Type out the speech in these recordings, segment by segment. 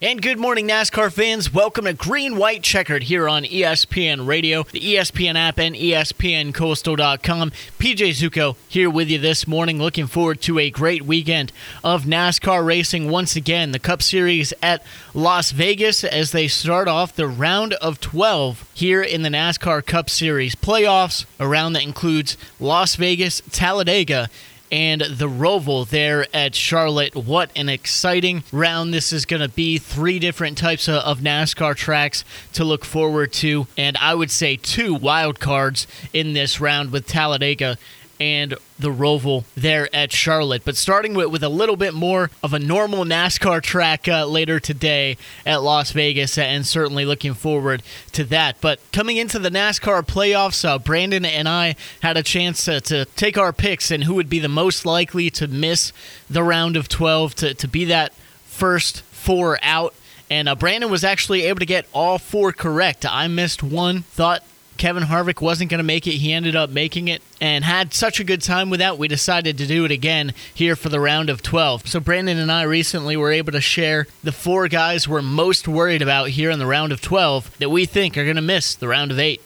And good morning, NASCAR fans. Welcome to Green White Checkered here on ESPN Radio, the ESPN app, and ESPNCoastal.com. PJ Zuko here with you this morning. Looking forward to a great weekend of NASCAR racing once again. The Cup Series at Las Vegas as they start off the round of 12 here in the NASCAR Cup Series playoffs, a round that includes Las Vegas, Talladega, and the Roval there at Charlotte. What an exciting round this is going to be. Three different types of NASCAR tracks to look forward to, and I would say two wild cards in this round with Talladega and the Roval there at Charlotte. But starting with, with a little bit more of a normal NASCAR track uh, later today at Las Vegas, and certainly looking forward to that. But coming into the NASCAR playoffs, uh, Brandon and I had a chance to, to take our picks and who would be the most likely to miss the round of 12 to, to be that first four out. And uh, Brandon was actually able to get all four correct. I missed one, thought Kevin Harvick wasn't going to make it. He ended up making it and had such a good time with that. We decided to do it again here for the round of 12. So, Brandon and I recently were able to share the four guys we're most worried about here in the round of 12 that we think are going to miss the round of eight.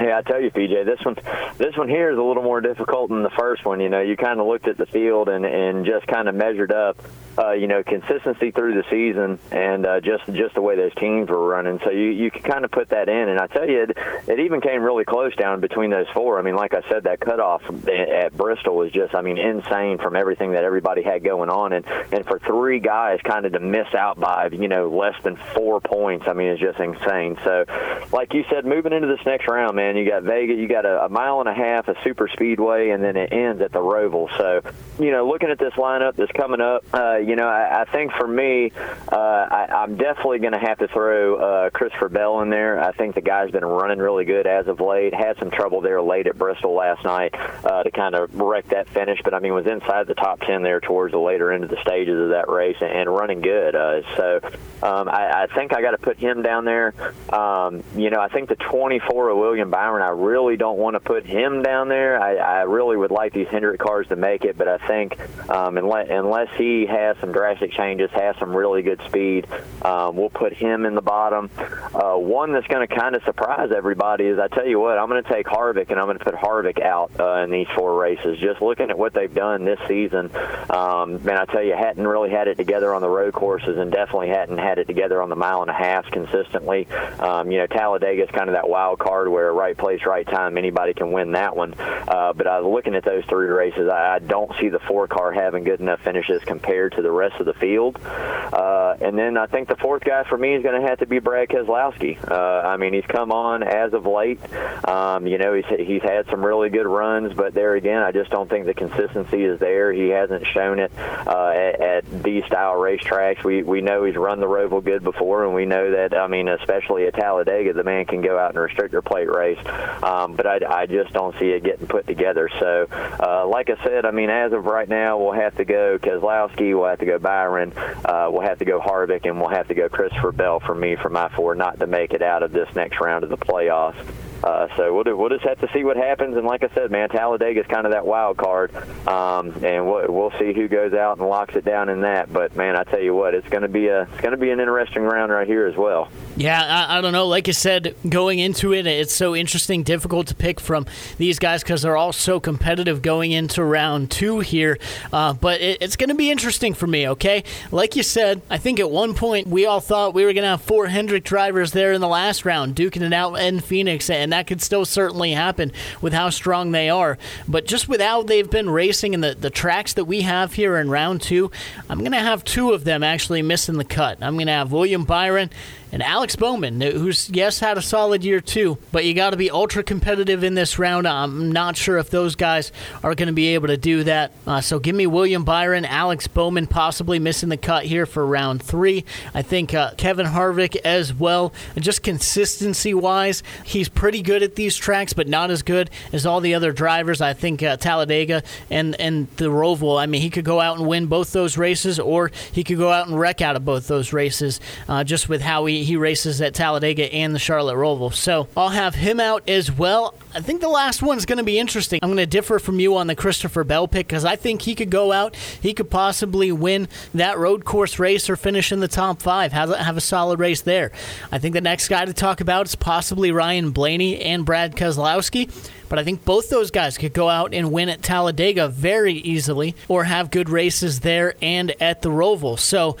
Yeah, I tell you, PJ, this one, this one here is a little more difficult than the first one. You know, you kind of looked at the field and and just kind of measured up uh, you know, consistency through the season and uh, just just the way those teams were running. So you you can kind of put that in. And I tell you, it, it even came really close down between those four. I mean, like I said, that cutoff at Bristol was just, I mean, insane from everything that everybody had going on. And and for three guys kind of to miss out by you know less than four points, I mean, it's just insane. So, like you said, moving into this next round, man, you got Vegas, you got a, a mile and a half, a super speedway, and then it ends at the Roval. So, you know, looking at this lineup that's coming up. Uh, you know, I, I think for me, uh, I, I'm definitely going to have to throw uh, Christopher Bell in there. I think the guy's been running really good as of late. Had some trouble there late at Bristol last night uh, to kind of wreck that finish, but I mean was inside the top ten there towards the later end of the stages of that race and, and running good. Uh, so um, I, I think I got to put him down there. Um, you know, I think the 24 of William Byron, I really don't want to put him down there. I, I really would like these Hendrick cars to make it, but I think um, unless, unless he has some drastic changes, has some really good speed. Um, we'll put him in the bottom. Uh, one that's going to kind of surprise everybody is I tell you what, I'm going to take Harvick and I'm going to put Harvick out uh, in these four races. Just looking at what they've done this season, um, man, I tell you, hadn't really had it together on the road courses and definitely hadn't had it together on the mile and a half consistently. Um, you know, Talladega is kind of that wild card where right place, right time, anybody can win that one. Uh, but I was looking at those three races, I, I don't see the four car having good enough finishes compared to the rest of the field. Uh, and then I think the fourth guy for me is going to have to be Brad Keselowski. Uh, I mean, he's come on as of late. Um, you know, he's he's had some really good runs, but there again, I just don't think the consistency is there. He hasn't shown it uh, at, at these style racetracks. We we know he's run the Roval good before, and we know that. I mean, especially at Talladega, the man can go out and restrictor plate race. Um, but I, I just don't see it getting put together. So, uh, like I said, I mean, as of right now, we'll have to go Keselowski. We'll have to go Byron. Uh, we'll have to go Harvick, and we'll have to go Christopher Bell for me for my four not to make it out of this next round of the playoffs. Uh, so we'll, do, we'll just have to see what happens. And like I said, man, Talladega is kind of that wild card, um, and we'll, we'll see who goes out and locks it down in that. But man, I tell you what, it's going to be a it's going to be an interesting round right here as well. Yeah, I, I, don't know. Like I said, going into it, it's so interesting, difficult to pick from these guys because they're all so competitive going into round two here. Uh, but it, it's going to be interesting for me, okay? Like you said, I think at one point we all thought we were going to have four Hendrick drivers there in the last round, duking it out in Phoenix, and that could still certainly happen with how strong they are. But just with how they've been racing and the, the tracks that we have here in round two, I'm going to have two of them actually missing the cut. I'm going to have William Byron and Alex Bowman, who's, yes, had a solid year too, but you got to be ultra competitive in this round. I'm not sure if those guys are going to be able to do that. Uh, so give me William Byron, Alex Bowman possibly missing the cut here for round three. I think uh, Kevin Harvick as well. And just consistency wise, he's pretty good at these tracks, but not as good as all the other drivers. I think uh, Talladega and, and the Roval, I mean, he could go out and win both those races, or he could go out and wreck out of both those races uh, just with how he he races at Talladega and the Charlotte Roval. So I'll have him out as well. I think the last one's going to be interesting. I'm going to differ from you on the Christopher Bell pick because I think he could go out, he could possibly win that road course race or finish in the top five, have, have a solid race there. I think the next guy to talk about is possibly Ryan Blaney and Brad Keselowski. But I think both those guys could go out and win at Talladega very easily or have good races there and at the Roval. So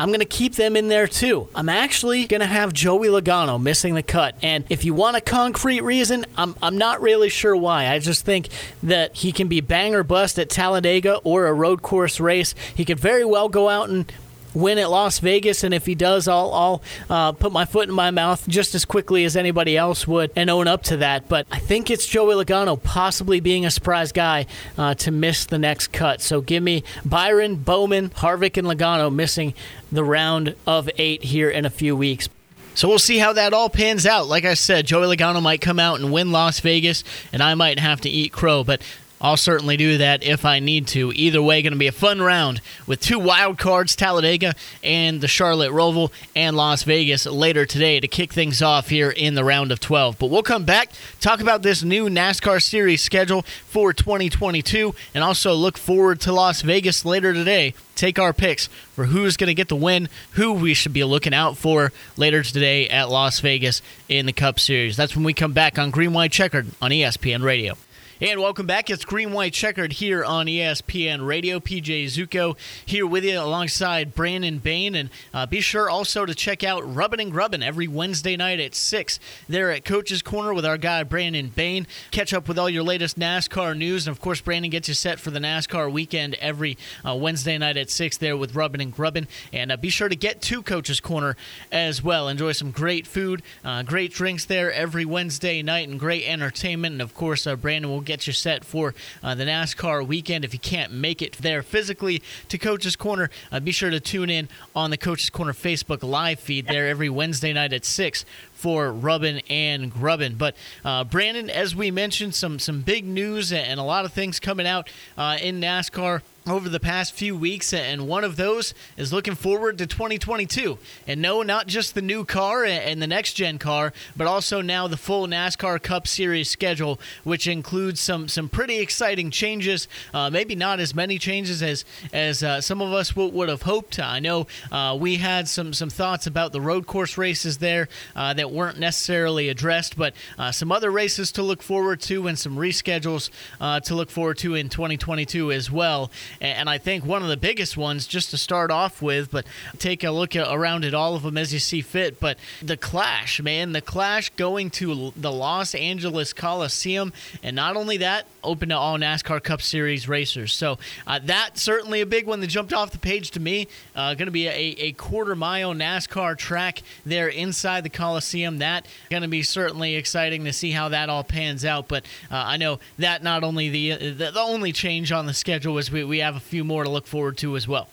I'm going to keep them in there too. I'm actually going to have Joey Logano missing the cut. And if you want a concrete reason, I'm, I'm not really sure why. I just think that he can be bang or bust at Talladega or a road course race. He could very well go out and win at Las Vegas, and if he does, I'll, I'll uh, put my foot in my mouth just as quickly as anybody else would and own up to that. But I think it's Joey Logano possibly being a surprise guy uh, to miss the next cut. So give me Byron, Bowman, Harvick, and Logano missing the round of eight here in a few weeks. So we'll see how that all pans out. Like I said, Joey Logano might come out and win Las Vegas, and I might have to eat crow. But I'll certainly do that if I need to. Either way, going to be a fun round with two wild cards, Talladega and the Charlotte Roval and Las Vegas later today to kick things off here in the round of 12. But we'll come back, talk about this new NASCAR series schedule for 2022, and also look forward to Las Vegas later today. Take our picks for who's going to get the win, who we should be looking out for later today at Las Vegas in the Cup Series. That's when we come back on Green White Checkered on ESPN Radio. And welcome back. It's Green White Checkered here on ESPN Radio. PJ Zuko here with you alongside Brandon Bain. And uh, be sure also to check out Rubbin' and Grubbin' every Wednesday night at 6 there at Coach's Corner with our guy Brandon Bain. Catch up with all your latest NASCAR news. And of course, Brandon gets you set for the NASCAR weekend every uh, Wednesday night at 6 there with Rubbin' and Grubbin'. And uh, be sure to get to Coach's Corner as well. Enjoy some great food, uh, great drinks there every Wednesday night, and great entertainment. And of course, uh, Brandon will get you set for uh, the NASCAR weekend. If you can't make it there physically to Coach's Corner, uh, be sure to tune in on the Coach's Corner Facebook live feed there every Wednesday night at 6 for Rubbin and Grubbin. But uh, Brandon, as we mentioned, some some big news and a lot of things coming out uh, in NASCAR over the past few weeks, and one of those is looking forward to 2022. And no, not just the new car and the next gen car, but also now the full NASCAR Cup Series schedule, which includes some some pretty exciting changes. Uh, maybe not as many changes as as uh, some of us w- would have hoped. I know uh, we had some some thoughts about the road course races there uh, that weren't necessarily addressed, but uh, some other races to look forward to and some reschedules uh, to look forward to in 2022 as well. And I think one of the biggest ones, just to start off with, but take a look around at all of them as you see fit. But the Clash, man, the Clash going to the Los Angeles Coliseum. And not only that, open to all NASCAR Cup Series racers. So uh, that's certainly a big one that jumped off the page to me. Uh, going to be a, a, quarter mile NASCAR track there inside the Coliseum. That going to be certainly exciting to see how that all pans out. But uh, I know that not only the, the, the only change on the schedule was we, we have a few more to look forward to as well.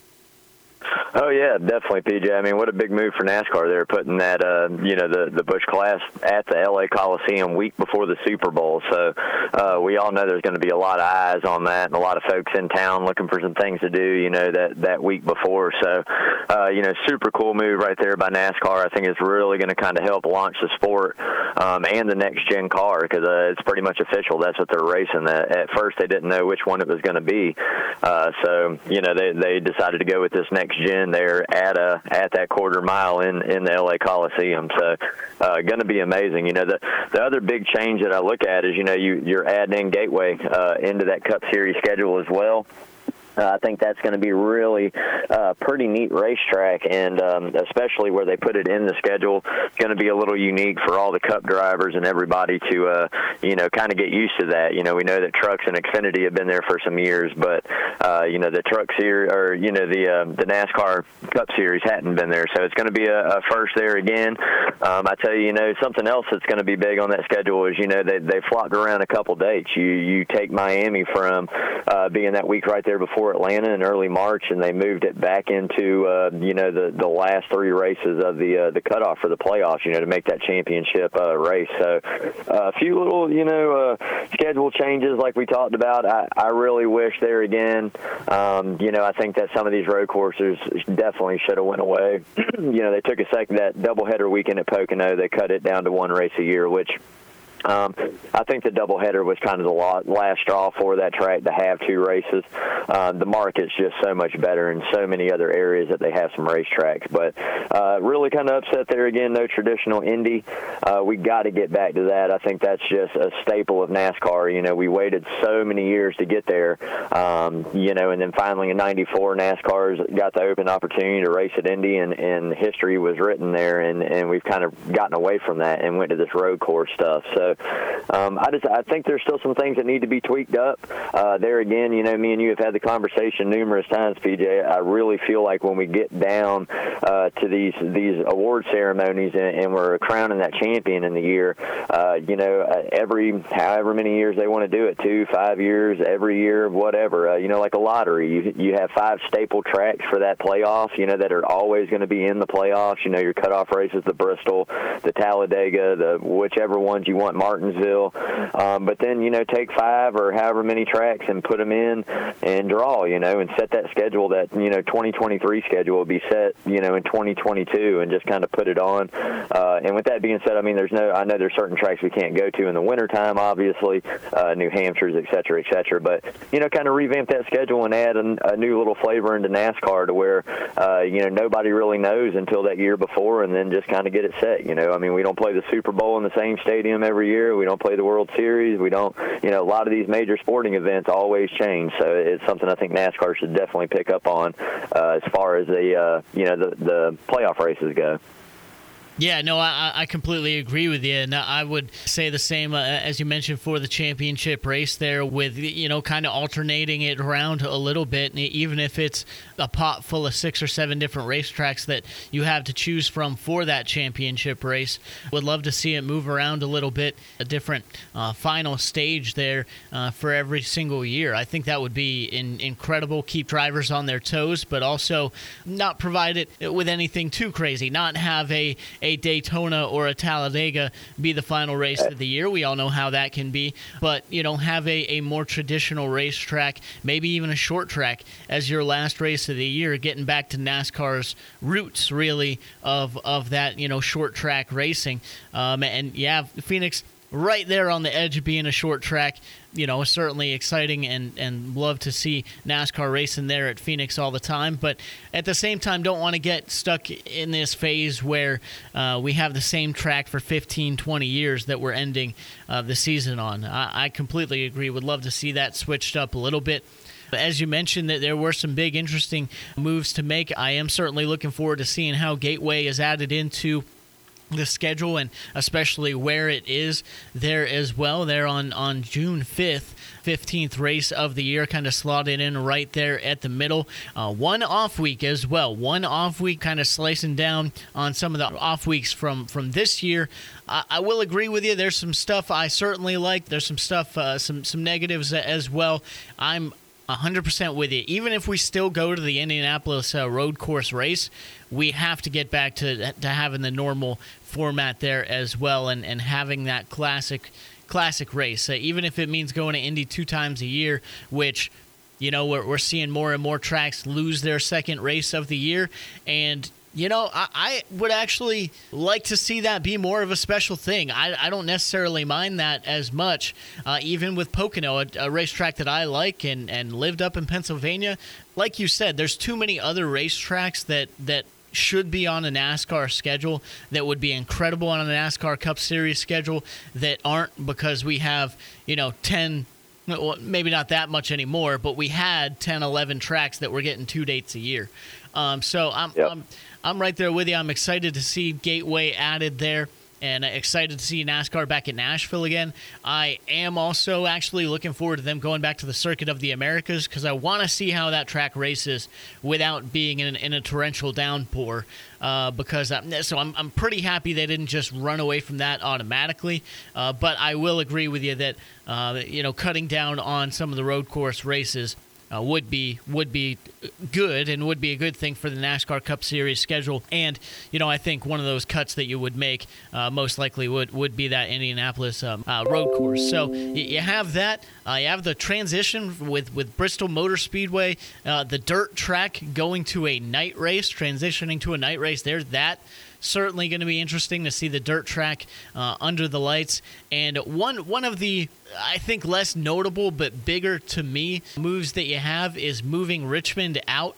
Oh yeah, definitely, PJ. I mean, what a big move for NASCAR. They're putting that, uh, you know, the the Busch Clash at the LA Coliseum week before the Super Bowl. So uh, we all know there's going to be a lot of eyes on that, and a lot of folks in town looking for some things to do, you know, that that week before. So, uh, you know, super cool move right there by NASCAR. I think it's really going to kind of help launch the sport um, and the next gen car because uh, it's pretty much official. That's what they're racing. At first, they didn't know which one it was going to be. Uh, so, you know, they they decided to go with this next gen in there at a at that quarter mile in in the LA Coliseum. So, uh, going to be amazing. You know, the the other big change that I look at is you know you you're adding in Gateway uh, into that Cup Series schedule as well. Uh, I think that's going to be really uh, pretty neat racetrack, and um, especially where they put it in the schedule, going to be a little unique for all the Cup drivers and everybody to, uh, you know, kind of get used to that. You know, we know that trucks and Xfinity have been there for some years, but uh, you know, the truck series or you know the uh, the NASCAR Cup Series hadn't been there, so it's going to be a, a first there again. Um, I tell you, you know, something else that's going to be big on that schedule is you know they they flopped around a couple dates. You you take Miami from uh, being that week right there before Atlanta in early March, and they moved it back into uh, you know the the last three races of the uh, the cutoff for the playoffs. You know to make that championship uh, race. So uh, a few little you know uh, schedule changes like we talked about. I, I really wish there again. Um, you know I think that some of these road courses definitely should have went away. you know they took a second that doubleheader weekend at Pocono. They cut it down to one race a year, which Um, I think the doubleheader was kind of the last straw for that track to have two races. Uh, the market's just so much better in so many other areas that they have some racetracks. But uh, really kind of upset there again, no traditional Indy. Uh, we got to get back to that. I think that's just a staple of NASCAR. You know, we waited so many years to get there, um, you know, and then finally in 94, NASCAR's got the open opportunity to race at Indy, and, and history was written there, and, and we've kind of gotten away from that and went to this road course stuff. So um, I just I think there's still some things that need to be tweaked up. Uh, there again, you know, me and you have had the conversation numerous times, PJ. I really feel like when we get down uh, to these these award ceremonies and, and we're crowning that champion in the year, uh, you know, uh, every however many years they want to do it, two, five years, every year, whatever. Uh, you know, like a lottery, you you have five staple tracks for that playoff. You know, that are always going to be in the playoffs. You know, your cutoff races, the Bristol, the Talladega, the whichever ones you want, Martinsville. Um, but then you know, take five or however many tracks and put them in and draw. You know, and set that schedule. That you know, 2023 schedule will be set. You know, in 2022, and just kind of put it on. Uh, and with that being said, I mean, there's no. I know there's certain tracks we can't go to in the wintertime, obviously, uh, New Hampshire's, et cetera, et cetera. But you know, kind of revamp that schedule and add a new little flavor into NASCAR to where uh, you know nobody really knows until that year before, and then just kind of get it set. You know, I mean, we don't play the Super Bowl in the same stadium every year. We don't play the World Series. We don't. You know, a lot of these major sporting events always change. So it's something I think NASCAR should definitely pick up on uh, as far as the uh, you know the the playoff races go. Yeah, no, I, I completely agree with you, and I would say the same uh, as you mentioned for the championship race there, with you know kind of alternating it around a little bit, and even if it's a pot full of six or seven different racetracks that you have to choose from for that championship race. Would love to see it move around a little bit, a different uh, final stage there uh, for every single year. I think that would be in, incredible. Keep drivers on their toes, but also not provide it with anything too crazy. Not have a, a a Daytona or a Talladega be the final race of the year. We all know how that can be. But, you know, have a, a more traditional racetrack, maybe even a short track as your last race of the year, getting back to NASCAR's roots, really, of, of that, you know, short track racing. Um, and yeah, Phoenix right there on the edge of being a short track you know, certainly exciting and, and love to see NASCAR racing there at Phoenix all the time. But at the same time, don't want to get stuck in this phase where uh, we have the same track for 15, 20 years that we're ending uh, the season on. I, I completely agree. Would love to see that switched up a little bit. As you mentioned, that there were some big, interesting moves to make. I am certainly looking forward to seeing how Gateway is added into the schedule and especially where it is there as well. There on, on June 5th. 15th race of the year, kind of slotted in right there at the middle. Uh, one off week as well. One off week, kind of slicing down on some of the off weeks from from this year. I, I will agree with you. There's some stuff I certainly like. There's some stuff, uh, some some negatives as well. I'm 100% with you. Even if we still go to the Indianapolis uh, road course race, we have to get back to, to having the normal format there as well and, and having that classic classic race. Uh, even if it means going to Indy two times a year, which you know we're, we're seeing more and more tracks lose their second race of the year and you know, I, I, would actually like to see that be more of a special thing. I, I don't necessarily mind that as much, uh, even with Pocono, a, a, racetrack that I like and, and lived up in Pennsylvania. Like you said, there's too many other racetracks that, that should be on a NASCAR schedule that would be incredible on a NASCAR Cup Series schedule that aren't because we have, you know, 10 well, maybe not that much anymore, but we had 10, 11 tracks that were getting two dates a year. Um, so I'm, yep. I'm I'm right there with you. I'm excited to see Gateway added there and excited to see NASCAR back in Nashville again. I am also actually looking forward to them going back to the Circuit of the Americas because I want to see how that track races without being in, in a torrential downpour. Uh, because I'm, so I'm, I'm pretty happy they didn't just run away from that automatically. Uh, but I will agree with you that uh, you know cutting down on some of the road course races uh, would be would be good and would be a good thing for the NASCAR Cup Series schedule. And you know, I think one of those cuts that you would make uh, most likely would would be that Indianapolis um, uh, road course. So you have that. Uh, you have the transition with with Bristol Motor Speedway, uh, the dirt track going to a night race, transitioning to a night race. There's that certainly going to be interesting to see the dirt track uh, under the lights. And one one of the I think less notable but bigger to me moves that you have is moving Richmond out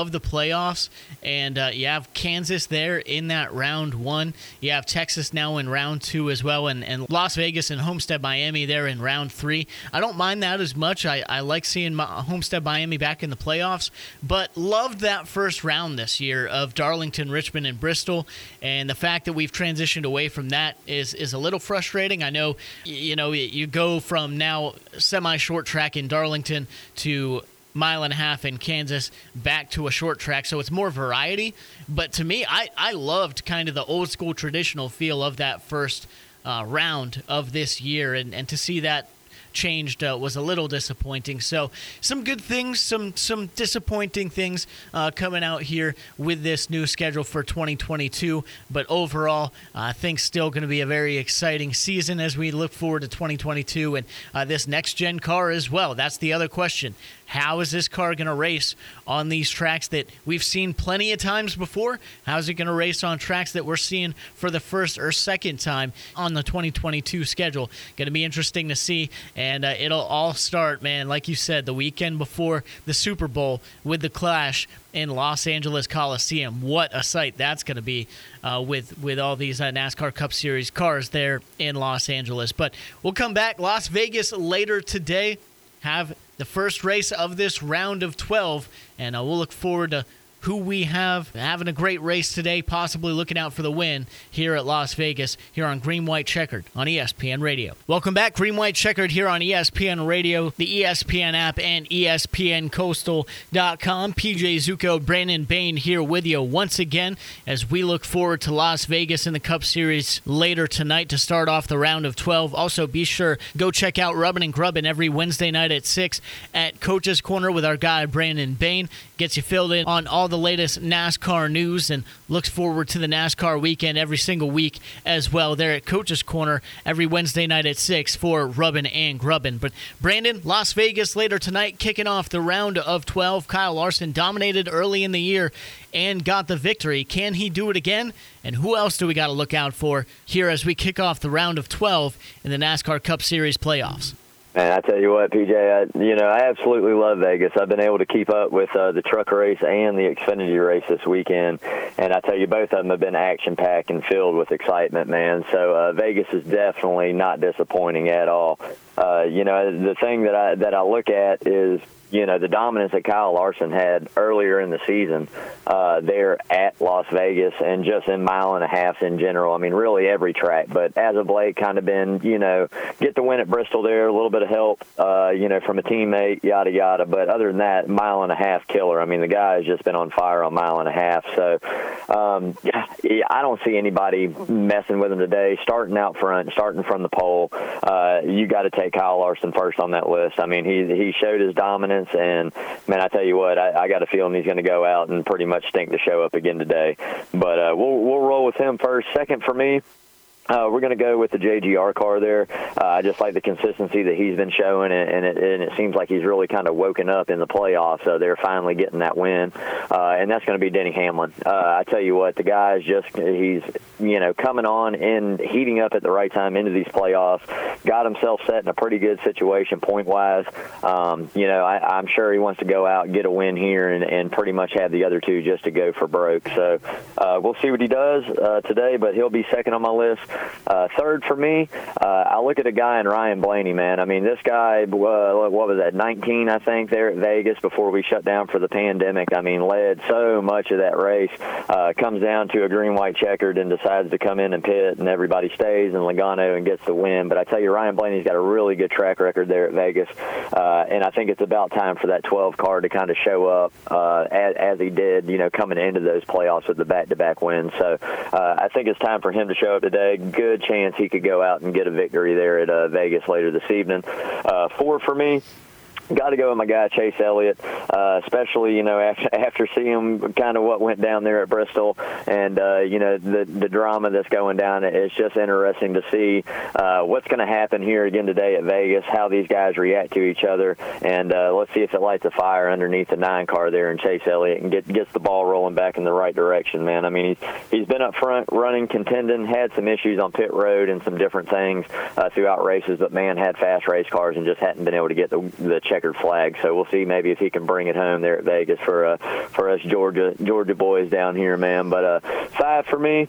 of the playoffs. And uh, you have Kansas there in that round one. You have Texas now in round two as well, and, and Las Vegas and Homestead Miami there in round three. I don't mind that as much. I, I like seeing Homestead Miami back in the playoffs, but loved that first round this year of Darlington, Richmond, and Bristol. And the fact that we've transitioned away from that is, is a little frustrating. I know, you know, you go from now semi short track in Darlington to mile and a half in Kansas back to a short track. So it's more variety. But to me, I, I loved kind of the old school traditional feel of that first uh, round of this year. And, and to see that changed uh, was a little disappointing. So some good things, some some disappointing things uh, coming out here with this new schedule for 2022. But overall, uh, I think still going to be a very exciting season as we look forward to 2022 and uh, this next gen car as well. That's the other question. How is this car going to race on these tracks that we've seen plenty of times before? How is it going to race on tracks that we're seeing for the first or second time on the 2022 schedule? Going to be interesting to see. And uh, it'll all start, man, like you said, the weekend before the Super Bowl with the clash in Los Angeles Coliseum. What a sight that's going to be uh, with with all these uh, NASCAR Cup Series cars there in Los Angeles. But we'll come back Las Vegas later today. Have the first race of this round of 12, and uh, we'll look forward to who we have having a great race today, possibly looking out for the win here at Las Vegas, here on Green White Checkered on ESPN Radio. Welcome back, Green White Checkered here on ESPN Radio, the ESPN app, and ESPNCoastal.com. PJ Zuko, Brandon Bain here with you once again as we look forward to Las Vegas in the Cup Series later tonight to start off the round of 12. Also, be sure go check out Rubbin and Grubbin every Wednesday night at 6 at Coach's Corner with our guy Brandon Bain. Gets you filled in on all the latest NASCAR news and looks forward to the NASCAR weekend every single week as well. There at Coach's Corner every Wednesday night at 6 for Rubbin and Grubbin. But Brandon, Las Vegas later tonight, kicking off the round of 12. Kyle Larson dominated early in the year and got the victory. Can he do it again? And who else do we got to look out for here as we kick off the round of 12 in the NASCAR Cup Series playoffs? Man, I tell you what, PJ, I, you know, I absolutely love Vegas. I've been able to keep up with uh, the truck race and the Xfinity race this weekend, and I tell you, both of them have been action packed and filled with excitement, man. So uh, Vegas is definitely not disappointing at all. Uh, you know, the thing that I that I look at is you know the dominance that Kyle Larson had earlier in the season uh, there at Las Vegas and just in mile and a half in general. I mean, really every track, but as of late, kind of been you know get the win at Bristol there, a little bit of help, uh, you know, from a teammate, yada yada. But other than that, mile and a half killer. I mean, the guy has just been on fire on mile and a half. So um, yeah, I don't see anybody messing with him today. Starting out front, starting from the pole, uh, you got to take Kyle Larson first on that list. I mean, he he showed his dominance And man, I tell you what, I, I got a feeling he's going to go out and pretty much stink the show up again today. But uh, we'll we'll roll with him first. Second for me, uh, we're going to go with the JGR car there. Uh, I just like the consistency that he's been showing, and, and, it, and it seems like he's really kind of woken up in the playoffs. So they're finally getting that win, uh, and that's going to be Denny Hamlin. Uh, I tell you what, the guy's just he's you know coming on and heating up at the right time into these playoffs. Got himself set in a pretty good situation point wise. Um, you know, I, I'm sure he wants to go out and get a win here, and, and pretty much have the other two just to go for broke. So uh, we'll see what he does uh, today, but he'll be second on my list. Uh, third for me, uh, I look at a guy in Ryan Blaney, man. I mean, this guy, uh, what was that, 19, I think, there at Vegas before we shut down for the pandemic. I mean, led so much of that race. Uh, comes down to a green white checkered and decides to come in and pit, and everybody stays, in Logano and gets the win. But I tell you, Ryan Blaney's got a really good track record there at Vegas, uh, and I think it's about time for that 12 car to kind of show up uh, as, as he did, you know, coming into those playoffs with the back-to-back wins. So uh, I think it's time for him to show up today good chance he could go out and get a victory there at uh, Vegas later this evening. Uh, four for me. Got to go with my guy Chase Elliott, uh, especially you know after, after seeing kind of what went down there at Bristol, and uh, you know the the drama that's going down. It's just interesting to see uh, what's going to happen here again today at Vegas, how these guys react to each other, and uh, let's see if it lights a fire underneath the nine car there and Chase Elliott and get gets the ball rolling back in the right direction. Man, I mean he's he's been up front running, contending, had some issues on pit road and some different things uh, throughout races, but man had fast race cars and just hadn't been able to get the the check checkered flag. So we'll see maybe if he can bring it home there at Vegas for uh, for us Georgia Georgia boys down here, man. But uh, five for me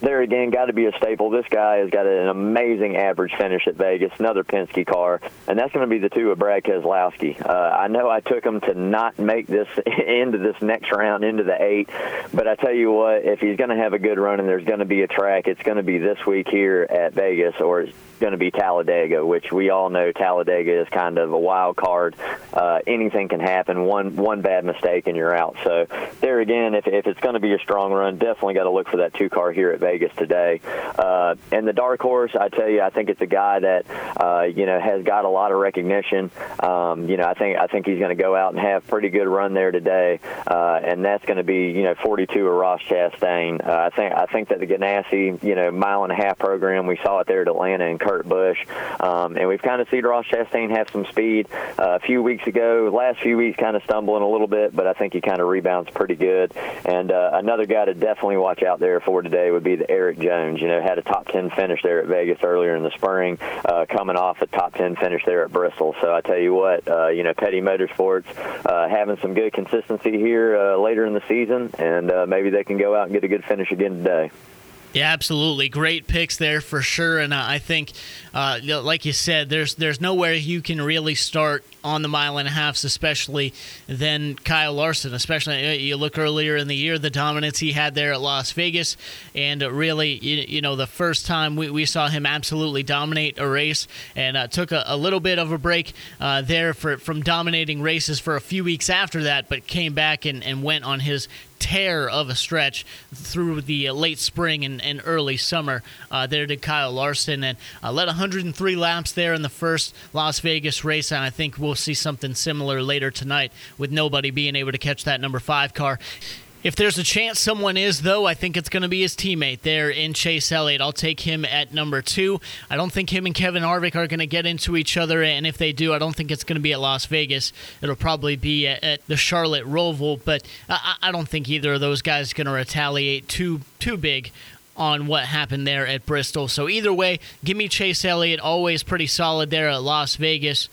there again, got to be a staple. This guy has got an amazing average finish at Vegas, another Penske car, and that's going to be the two of Brad Keselowski. Uh, I know I took him to not make this into this next round, into the eight, but I tell you what, if he's going to have a good run and there's going to be a track, it's going to be this week here at Vegas, or going to be Talladega, which we all know Talladega is kind of a wild card. Uh, anything can happen. One one bad mistake and you're out. So there again, if, if it's going to be a strong run, definitely got to look for that two car here at Vegas today. Uh, and the dark horse, I tell you, I think it's a guy that uh, you know has got a lot of recognition. Um, you know, I think I think he's going to go out and have pretty good run there today, uh, and that's going to be you know 42 of Ross Chastain. Uh, I think I think that the Ganassi you know mile and a half program we saw it there at Atlanta and Kurt Busch. Um, and we've kind of seen Ross Chastain have some speed uh, a few weeks ago. Last few weeks, kind of stumbling a little bit, but I think he kind of rebounds pretty good. And uh, another guy to definitely watch out there for today would be the Erik Jones. You know, had a top 10 finish there at Vegas earlier in the spring, uh, coming off a top 10 finish there at Bristol. So I tell you what, uh, you know, Petty Motorsports uh, having some good consistency here uh, later in the season, and uh, maybe they can go out and get a good finish again today. Yeah, absolutely. Great picks there for sure. And uh, I think, uh, like you said, there's there's nowhere you can really start on the mile and a halfs, especially than Kyle Larson. Especially uh, you look earlier in the year, the dominance he had there at Las Vegas, and really, you, you know, the first time we, we saw him absolutely dominate a race, and uh, took a, a, little bit of a break uh, there for from dominating races for a few weeks after that, but came back and, and went on his tear of a stretch through the uh, late spring and, and early summer. Uh, there did Kyle Larson and uh, led 103 laps there in the first Las Vegas race, and I think we'll see something similar later tonight with nobody being able to catch that number five car. If there's a chance someone is, though, I think it's going to be his teammate there in Chase Elliott. I'll take him at number two. I don't think him and Kevin Harvick are going to get into each other, and if they do, I don't think it's going to be at Las Vegas. It'll probably be at, at the Charlotte Roval, but I, I, don't think either of those guys are going to retaliate too too big on what happened there at Bristol. So either way, give me Chase Elliott, always pretty solid there at Las Vegas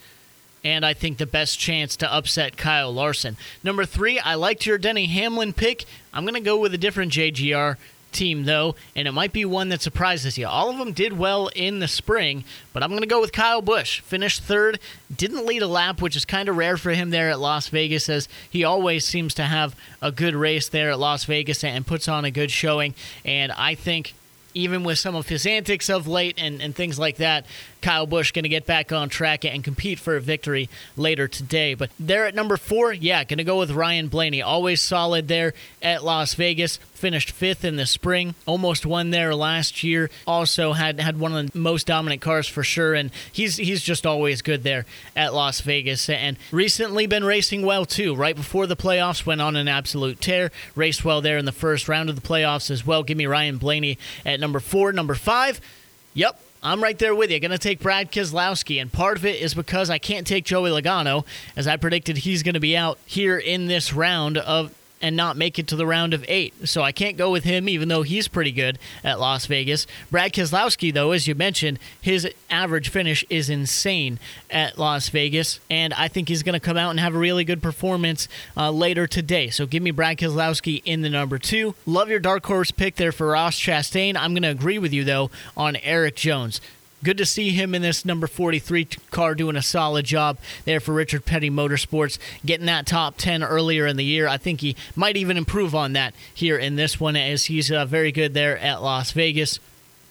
and I think the best chance to upset Kyle Larson. Number three, I liked your Denny Hamlin pick. I'm going to go with a different JGR team, though, and it might be one that surprises you. All of them did well in the spring, but I'm going to go with Kyle Busch. Finished third, didn't lead a lap, which is kind of rare for him there at Las Vegas, as he always seems to have a good race there at Las Vegas and puts on a good showing. And I think even with some of his antics of late and, and things like that, Kyle Busch going to get back on track and compete for a victory later today. But there at number four, yeah, going to go with Ryan Blaney. Always solid there at Las Vegas. Finished fifth in the spring, almost won there last year. Also had had one of the most dominant cars for sure, and he's he's just always good there at Las Vegas. And recently been racing well too. Right before the playoffs, went on an absolute tear. Raced well there in the first round of the playoffs as well. Give me Ryan Blaney at number four, number five. Yep, I'm right there with you. Going to take Brad Keselowski, and part of it is because I can't take Joey Logano, as I predicted he's going to be out here in this round of and not make it to the round of eight. So I can't go with him, even though he's pretty good at Las Vegas. Brad Keselowski, though, as you mentioned, his average finish is insane at Las Vegas, and I think he's going to come out and have a really good performance uh, later today. So give me Brad Keselowski in the number two. Love your dark horse pick there for Ross Chastain. I'm going to agree with you, though, on Erik Jones good to see him in this number 43 car doing a solid job there for Richard Petty Motorsports, getting that top 10 earlier in the year. I think he might even improve on that here in this one as he's uh, very good there at Las Vegas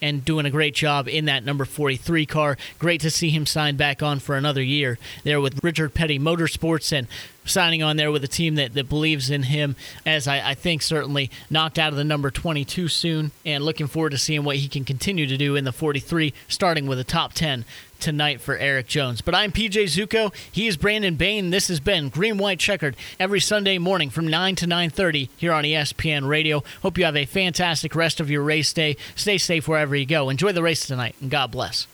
and doing a great job in that number 43 car. Great to see him sign back on for another year there with Richard Petty Motorsports. And signing on there with a team that, that believes in him, as I, I think certainly knocked out of the number 22 soon, and looking forward to seeing what he can continue to do in the 43, starting with a top 10 tonight for Erik Jones. But I'm PJ Zuko. He is Brandon Bain. This has been Green White Checkered every Sunday morning from 9 to 9:30 here on ESPN Radio. Hope you have a fantastic rest of your race day. Stay safe wherever you go. Enjoy the race tonight, and God bless.